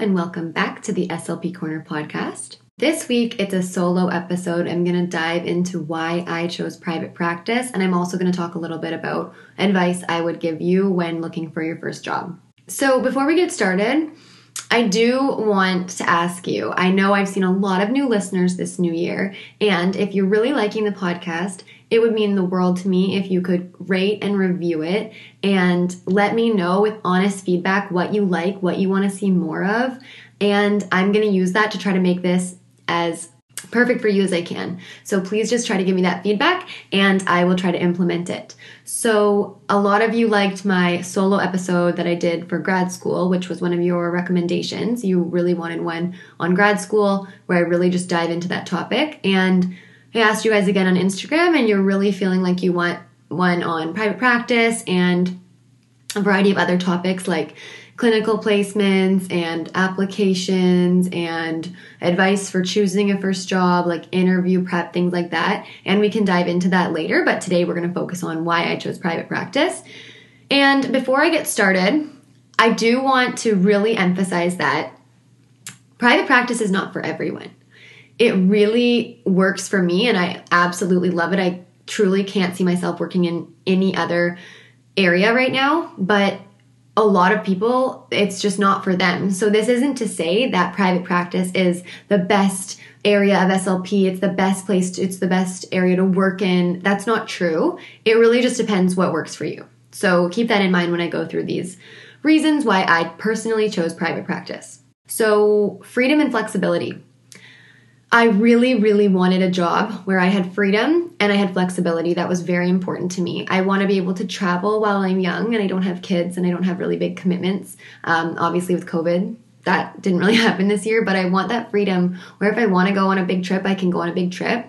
and welcome back to the SLP Corner podcast. This week, it's a solo episode. I'm going to dive into why I chose private practice, and I'm also going to talk a little bit about advice I would give you when looking for your first job. So, before we get started, I do want to ask you I know I've seen a lot of new listeners this new year, and if you're really liking the podcast, it would mean the world to me if you could rate and review it and let me know with honest feedback what you like, what you want to see more of. And I'm going to use that to try to make this as perfect for you as I can. So please just try to give me that feedback and I will try to implement it. So, a lot of you liked my solo episode that I did for grad school, which was one of your recommendations. You really wanted one on grad school where I really just dive into that topic. And I asked you guys again on Instagram, and you're really feeling like you want one on private practice and a variety of other topics like clinical placements and applications and advice for choosing a first job, like interview prep, things like that. And we can dive into that later, but today we're going to focus on why I chose private practice. And before I get started, I do want to really emphasize that private practice is not for everyone it really works for me and I absolutely love it. I truly can't see myself working in any other area right now, but a lot of people, it's just not for them. So, this isn't to say that private practice is the best area of SLP, it's the best place, to, it's the best area to work in. That's not true. It really just depends what works for you. So, keep that in mind when I go through these reasons why I personally chose private practice. So, freedom and flexibility. I really, really wanted a job where I had freedom and I had flexibility. That was very important to me. I want to be able to travel while I'm young and I don't have kids and I don't have really big commitments. Um, obviously, with COVID, that didn't really happen this year, but I want that freedom where if I want to go on a big trip, I can go on a big trip.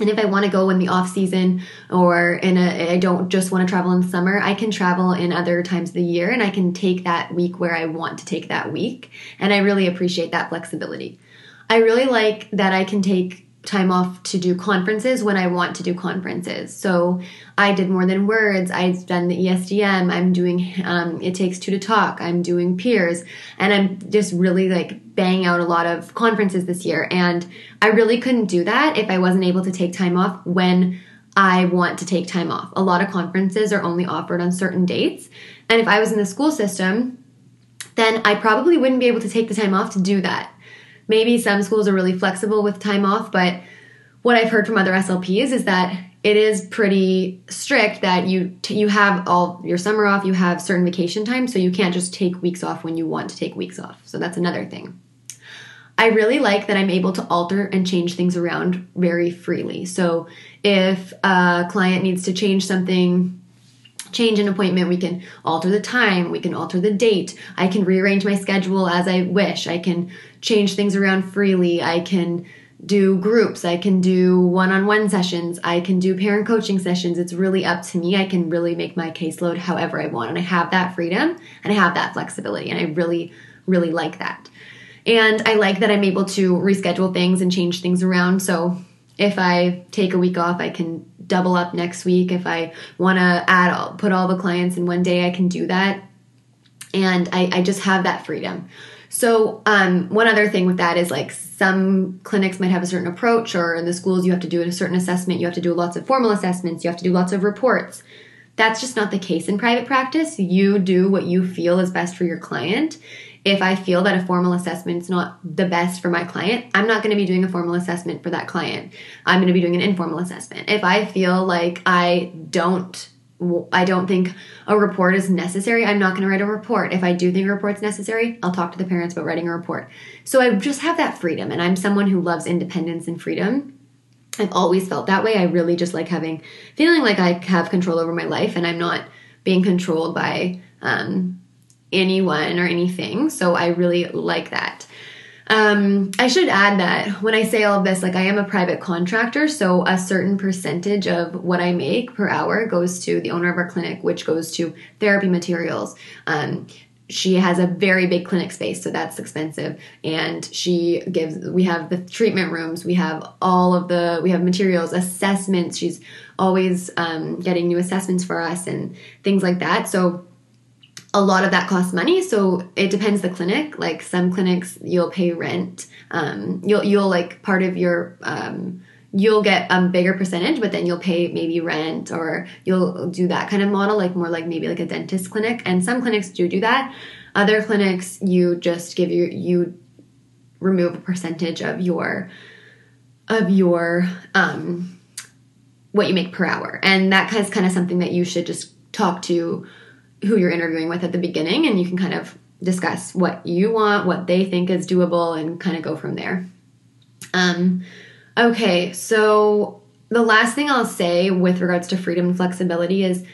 And if I want to go in the off season or in a, I don't just want to travel in summer, I can travel in other times of the year and I can take that week where I want to take that week. And I really appreciate that flexibility. I really like that I can take time off to do conferences when I want to do conferences. So I did more than words. I've done the ESDM. I'm doing um, It Takes Two to Talk. I'm doing peers. And I'm just really like banging out a lot of conferences this year. And I really couldn't do that if I wasn't able to take time off when I want to take time off. A lot of conferences are only offered on certain dates. And if I was in the school system, then I probably wouldn't be able to take the time off to do that. Maybe some schools are really flexible with time off, but what I've heard from other SLPs is that it is pretty strict that you you have all your summer off, you have certain vacation time, so you can't just take weeks off when you want to take weeks off. So that's another thing. I really like that I'm able to alter and change things around very freely. So if a client needs to change something change an appointment, we can alter the time, we can alter the date, I can rearrange my schedule as I wish, I can change things around freely, I can do groups, I can do one on one sessions, I can do parent coaching sessions. It's really up to me. I can really make my caseload however I want. And I have that freedom and I have that flexibility. And I really, really like that. And I like that I'm able to reschedule things and change things around. So if I take a week off, I can double up next week. If I want to add, all, put all the clients in one day, I can do that. And I, I just have that freedom. So, um, one other thing with that is like some clinics might have a certain approach, or in the schools, you have to do a certain assessment, you have to do lots of formal assessments, you have to do lots of reports. That's just not the case in private practice. You do what you feel is best for your client if I feel that a formal assessment is not the best for my client, I'm not going to be doing a formal assessment for that client. I'm going to be doing an informal assessment. If I feel like I don't I don't think a report is necessary. I'm not going to write a report. If I do think a report's necessary, I'll talk to the parents about writing a report. So I just have that freedom, and I'm someone who loves independence and freedom. I've always felt that way. I really just like having, feeling like I have control over my life, and I'm not being controlled by um, anyone or anything. So I really like that. Um, I should add that when I say all of this, like I am a private contractor, so a certain percentage of what I make per hour goes to the owner of our clinic, which goes to therapy materials. Um, she has a very big clinic space, so that's expensive. And she gives, we have the treatment rooms, we have all of the, we have materials, assessments. She's always um, getting new assessments for us and things like that. So a lot of that costs money so it depends the clinic like some clinics you'll pay rent um, you'll you'll like part of your um, you'll get a bigger percentage but then you'll pay maybe rent or you'll do that kind of model like more like maybe like a dentist clinic. And some clinics do do that. Other clinics you just give you you remove a percentage of your of your um what you make per hour. And that is kind of something that you should just talk to who you're interviewing with at the beginning and you can kind of discuss what you want, what they think is doable, and kind of go from there. Um, okay, so the last thing I'll say with regards to freedom and flexibility is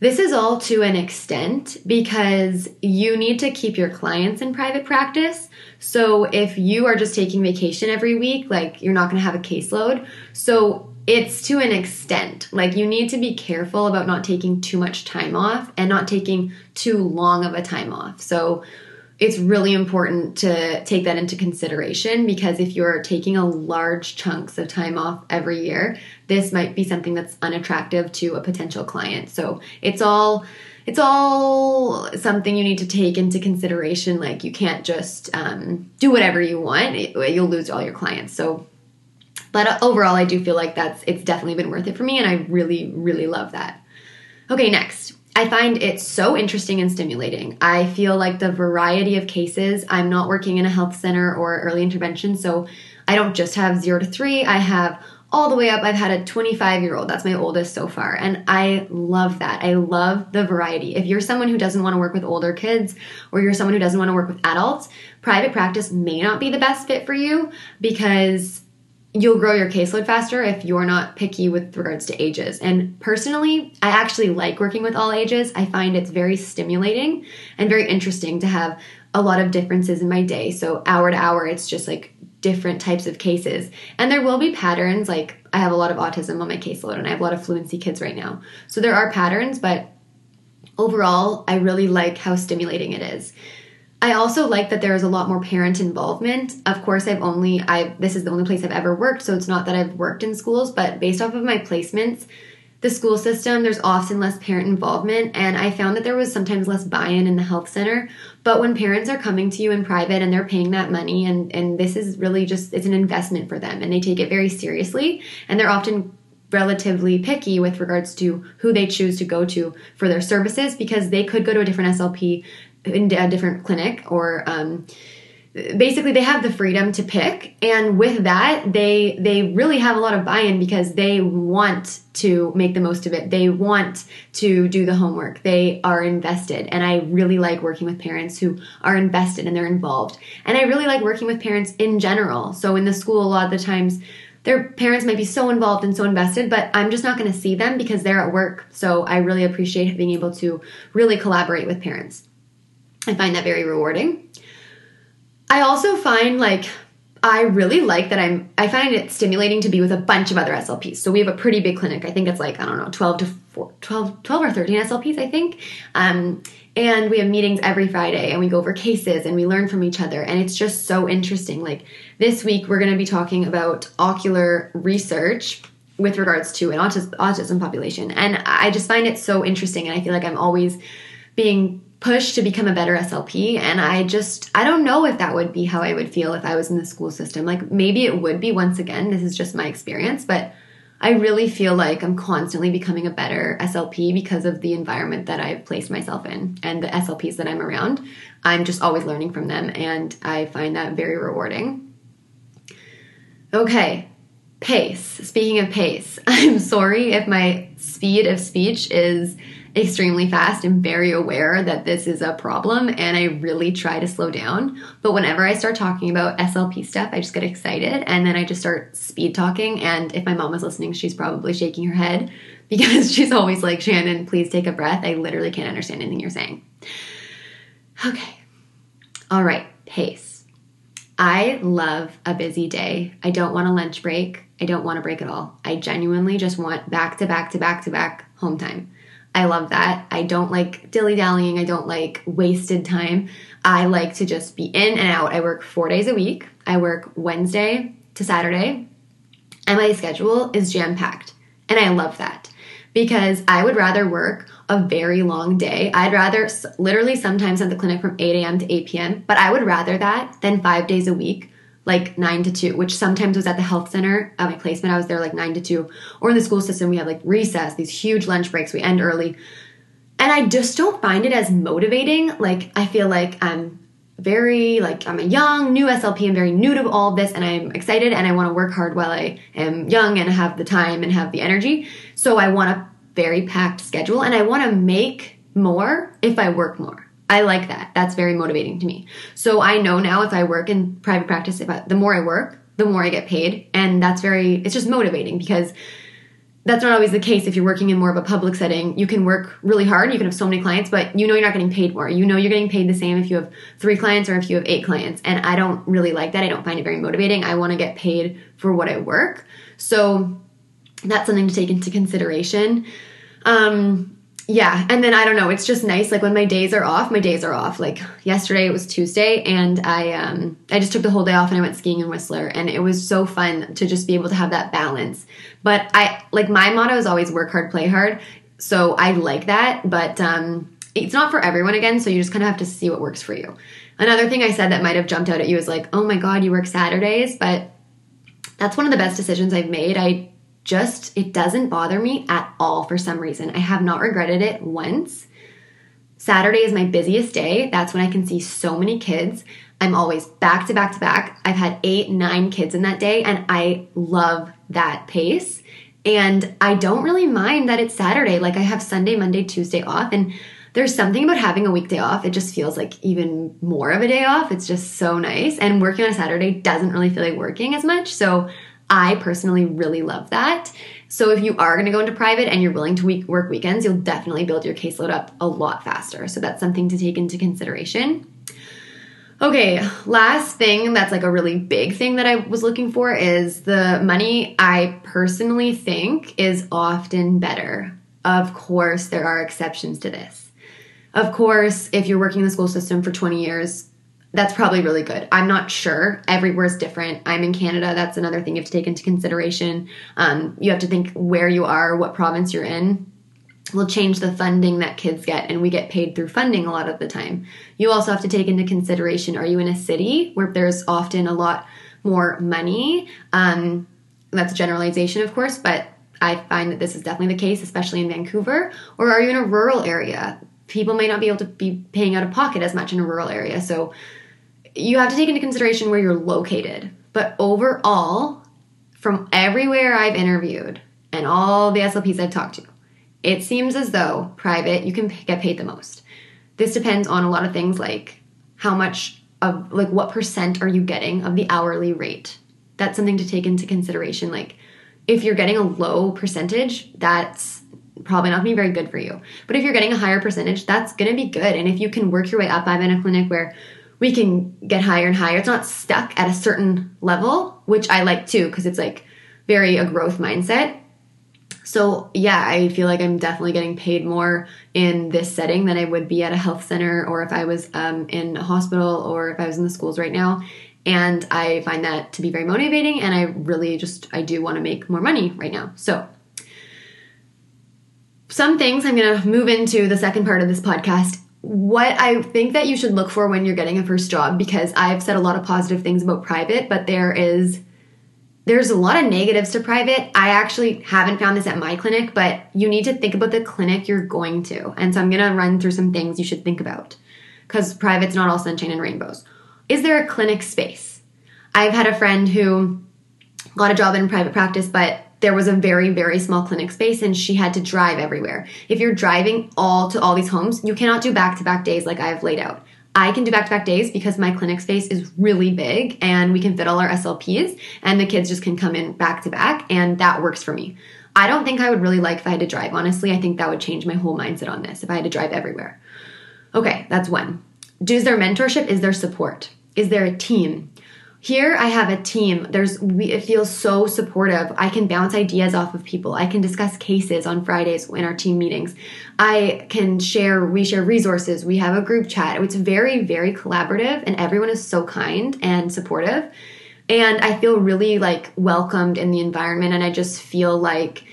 this is all to an extent because you need to keep your clients in private practice. So if you are just taking vacation every week, like you're not going to have a caseload. So it's to an extent. Like you need to be careful about not taking too much time off and not taking too long of a time off. So it's really important to take that into consideration because if you're taking a large chunks of time off every year, this might be something that's unattractive to a potential client. So it's all it's all something you need to take into consideration. Like you can't just um, do whatever you want; you'll lose all your clients. So but overall, I do feel like that's it's definitely been worth it for me, and I really, really love that. Okay, next. I find it so interesting and stimulating. I feel like the variety of cases, I'm not working in a health center or early intervention, so I don't just have zero to three, I have all the way up. I've had a 25 year old, that's my oldest so far, and I love that. I love the variety. If you're someone who doesn't want to work with older kids or you're someone who doesn't want to work with adults, private practice may not be the best fit for you because you'll grow your caseload faster if you're not picky with regards to ages. And personally, I actually like working with all ages. I find it's very stimulating and very interesting to have a lot of differences in my day. So, hour to hour, it's just like different types of cases. And there will be patterns. Like, I have a lot of autism on my caseload and I have a lot of fluency kids right now. So, there are patterns, but overall, I really like how stimulating it is. I also like that there is a lot more parent involvement. Of course, I've only I this is the only place I've ever worked, so it's not that I've worked in schools, but based off of my placements, the school system, there's often less parent involvement, and I found that there was sometimes less buy-in in the health center. But when parents are coming to you in private and they're paying that money, and and this is really just it's an investment for them, and they take it very seriously, and they're often relatively picky with regards to who they choose to go to for their services because they could go to a different SLP in a different clinic or um, basically they have the freedom to pick. And with that they they really have a lot of buy-in because they want to make the most of it. They want to do the homework. They are invested. And i really like working with parents who are invested and they're involved. And i really like working with parents in general. So in the school a lot of the times their parents might be so involved and so invested, but I'm just not going to see them because they're at work. So I really appreciate being able to really collaborate with parents. I find that very rewarding. I also find like I really like that I'm I find it stimulating to be with a bunch of other SLPs. So we have a pretty big clinic. I think it's like I don't know, 12 to 4, 12, 12 or 13 SLPs, I think. Um, and we have meetings every Friday and we go over cases and we learn from each other and it's just so interesting. Like this week we're going to be talking about ocular research with regards to an autism, autism population. And I just find it so interesting and I feel like I'm always being push to become a better SLP. And I just, I don't know if that would be how I would feel if I was in the school system. Like maybe it would be once again, this is just my experience, but I really feel like I'm constantly becoming a better SLP because of the environment that I've placed myself in and the SLPs that I'm around. I'm just always learning from them, and I find that very rewarding. Okay, pace. Speaking of pace, I'm sorry if my speed of speech is extremely fast and very aware that this is a problem and I really try to slow down. But whenever I start talking about SLP stuff, I just get excited and then I just start speed talking. And if my mom is listening, she's probably shaking her head because she's always like, Shannon, please take a breath. I literally can't understand anything you're saying. Okay. All right, pace. I love a busy day. I don't want a lunch break. I don't want a break at all. I genuinely just want back to back to back to back home time. I love that. I don't like dilly dallying. I don't like wasted time. I like to just be in and out. I work four days a week. I work Wednesday to Saturday, and my schedule is jam packed. And I love that because I would rather work a very long day. I'd rather literally sometimes at the clinic from 8 a.m. to 8 p.m., but I would rather that than five days a week, like 9 to 2, which sometimes was at the health center at my placement. I was there like 9 to 2. Or in the school system, we have like recess, these huge lunch breaks, we end early. And I just don't find it as motivating. Like, I feel like I'm very like I'm a young new SLP. I'm very new to all of this, and I'm excited and I want to work hard while I am young and have the time and have the energy. So I want a very packed schedule, and I want to make more if I work more. I like that. That's very motivating to me. So I know now if I work in private practice, if I, the more I work, the more I get paid, and that's very. It's just motivating because that's not always the case if you're working in more of a public setting. You can work really hard, you can have so many clients, but you know you're not getting paid more. You know you're getting paid the same if you have three clients or if you have eight clients. And I don't really like that. I don't find it very motivating. I want to get paid for what I work. So that's something to take into consideration. Um, yeah and then i don't know it's just nice like when my days are off my days are off. Like yesterday it was tuesday and i um i just took the whole day off and i went skiing in whistler and it was so fun to just be able to have that balance. But i like my motto is always work hard play hard. So i like that but um it's not for everyone again so you just kind of have to see what works for you. Another thing i said that might have jumped out at you is like oh my god you work saturdays but that's one of the best decisions i've made. I just it doesn't bother me at all for some reason. I have not regretted it once. Saturday is my busiest day. That's when I can see so many kids. I'm always back to back to back. I've had eight, nine kids in that day, and I love that pace. And I don't really mind that it's Saturday. Like I have Sunday, Monday, Tuesday off. And there's something about having a weekday off. It just feels like even more of a day off. It's just so nice. And working on a Saturday doesn't really feel like working as much. So I personally really love that. So if you are going to go into private and you're willing to week- work weekends, you'll definitely build your caseload up a lot faster. So that's something to take into consideration. Okay, last thing that's like a really big thing that I was looking for is the money I personally think is often better. Of course, there are exceptions to this. Of course, if you're working in the school system for 20 years, that's probably really good. I'm not sure. Everywhere's different. I'm in Canada. That's another thing you have to take into consideration. Um, you have to think where you are, what province you're in. Will change the funding that kids get, and we get paid through funding a lot of the time. You also have to take into consideration are you in a city where there's often a lot more money? Um, that's a generalization, of course, but I find that this is definitely the case, especially in Vancouver. Or are you in a rural area? People may not be able to be paying out of pocket as much in a rural area. So you have to take into consideration where you're located. But overall, from everywhere I've interviewed and all the SLPs I've talked to, it seems as though private you can get paid the most. This depends on a lot of things like how much of like what percent are you getting of the hourly rate. That's something to take into consideration. Like if you're getting a low percentage, that's probably not gonna be very good for you. But if you're getting a higher percentage, that's gonna be good. And if you can work your way up, I'm in a clinic where we can get higher and higher. It's not stuck at a certain level, which I like too, because it's like very a growth mindset. So, yeah, I feel like I'm definitely getting paid more in this setting than I would be at a health center or if I was um, in a hospital or if I was in the schools right now. And I find that to be very motivating, and I really just I do want to make more money right now. So, some things I'm going to move into the second part of this podcast what I think that you should look for when you're getting a first job because I've said a lot of positive things about private, but there is there's a lot of negatives to private. I actually haven't found this at my clinic, but you need to think about the clinic you're going to. And so I'm going to run through some things you should think about cuz private's not all sunshine and rainbows. Is there a clinic space? I've had a friend who got a job in private practice but there was a very very small clinic space and she had to drive everywhere. If you're driving all to all these homes you cannot do back to back days like i've laid out. I can do back to back days because my clinic space is really big and we can fit all our slps and the kids just can come in back to back and that works for me. I don't think i would really like if i had to drive honestly. I think that would change my whole mindset on this if i had to drive everywhere. Okay that's one. Is there mentorship is there support? Is there a team here I have a team. There's we, it feels so supportive. I can bounce ideas off of people. I can discuss cases on Fridays in our team meetings. I can share we share resources. We have a group chat. It's very very collaborative and everyone is so kind and supportive. And I feel really like welcomed in the environment and I just feel like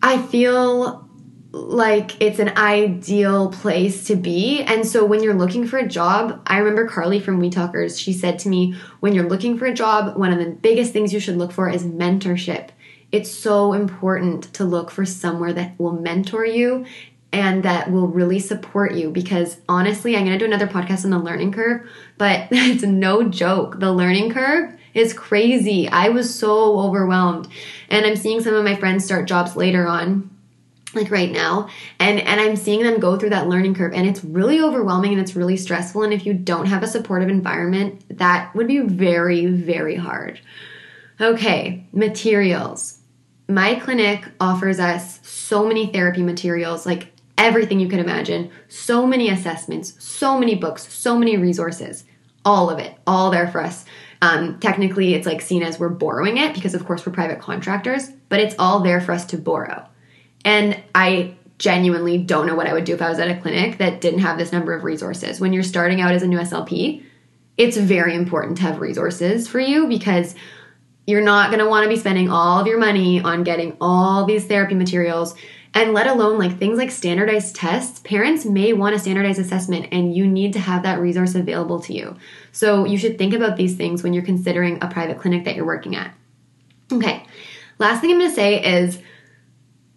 I feel like it's an ideal place to be. And so when you're looking for a job, I remember Carly from We Talkers, she said to me, when you're looking for a job, one of the biggest things you should look for is mentorship. It's so important to look for somewhere that will mentor you and that will really support you because honestly, I'm going to do another podcast on the learning curve, but it's no joke. The learning curve is crazy. I was so overwhelmed. And I'm seeing some of my friends start jobs later on like right now. And and i'm seeing them go through that learning curve and it's really overwhelming and it's really stressful. And if you don't have a supportive environment that would be very very hard. Okay materials. My clinic offers us so many therapy materials like everything you can imagine. So many assessments so many books so many resources. All of it all there for us. Um, technically it's like seen as we're borrowing it because of course we're private contractors but it's all there for us to borrow and I genuinely don't know what I would do if I was at a clinic that didn't have this number of resources. When you're starting out as a new SLP, it's very important to have resources for you because you're not going to want to be spending all of your money on getting all these therapy materials. And let alone like things like standardized tests. Parents may want a standardized assessment and you need to have that resource available to you. So you should think about these things when you're considering a private clinic that you're working at. Okay. Last thing i'm going to say is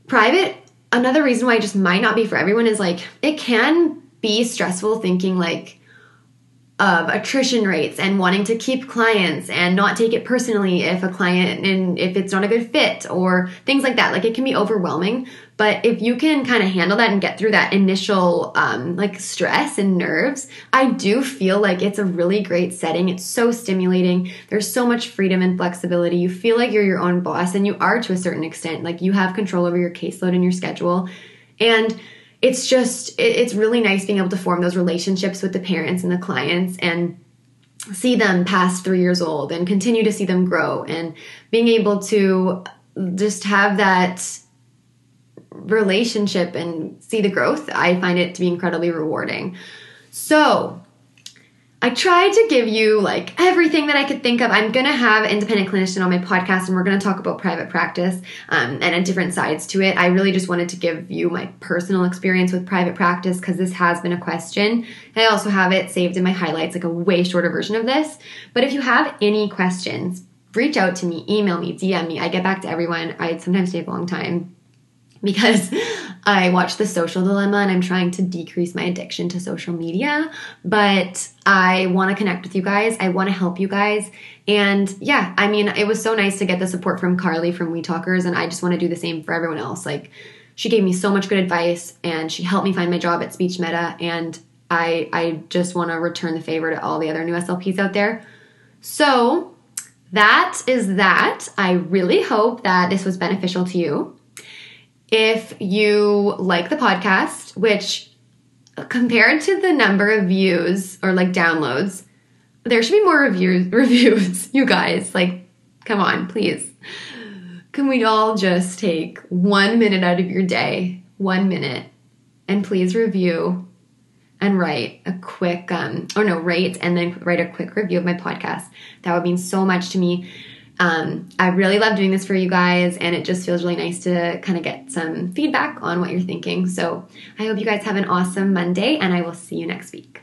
private another reason why it just might not be for everyone is like it can be stressful thinking like of attrition rates and wanting to keep clients and not take it personally if a client and if it's not a good fit or things like that. Like it can be overwhelming but if you can kind of handle that and get through that initial um, like stress and nerves i do feel like it's a really great setting. It's so stimulating. There's so much freedom and flexibility. You feel like you're your own boss and you are to a certain extent. Like you have control over your caseload and your schedule. And it's just it's really nice being able to form those relationships with the parents and the clients and see them past three years old and continue to see them grow and being able to just have that relationship and see the growth i find it to be incredibly rewarding. So I tried to give you like everything that I could think of. I'm going to have independent clinician on my podcast and we're going to talk about private practice um, and different sides to it. I really just wanted to give you my personal experience with private practice because this has been a question. I also have it saved in my highlights, like a way shorter version of this. But if you have any questions, reach out to me, email me, DM me. I get back to everyone. I sometimes take a long time because I watch The Social Dilemma and I'm trying to decrease my addiction to social media. But I want to connect with you guys. I want to help you guys. And yeah, I mean, it was so nice to get the support from Carly from We Talkers, and I just want to do the same for everyone else. Like, she gave me so much good advice, and she helped me find my job at Speech Meta, and I I just want to return the favor to all the other new SLPs out there. So that is that. I really hope that this was beneficial to you. If you like the podcast, which compared to the number of views or like downloads, there should be more reviews reviews, you guys. Like, come on, please. Can we all just take one minute out of your day, one minute, and please review and write a quick um or no, rate and then write a quick review of my podcast. That would mean so much to me. Um, I really love doing this for you guys, and it just feels really nice to kind of get some feedback on what you're thinking. So I hope you guys have an awesome Monday, and I will see you next week.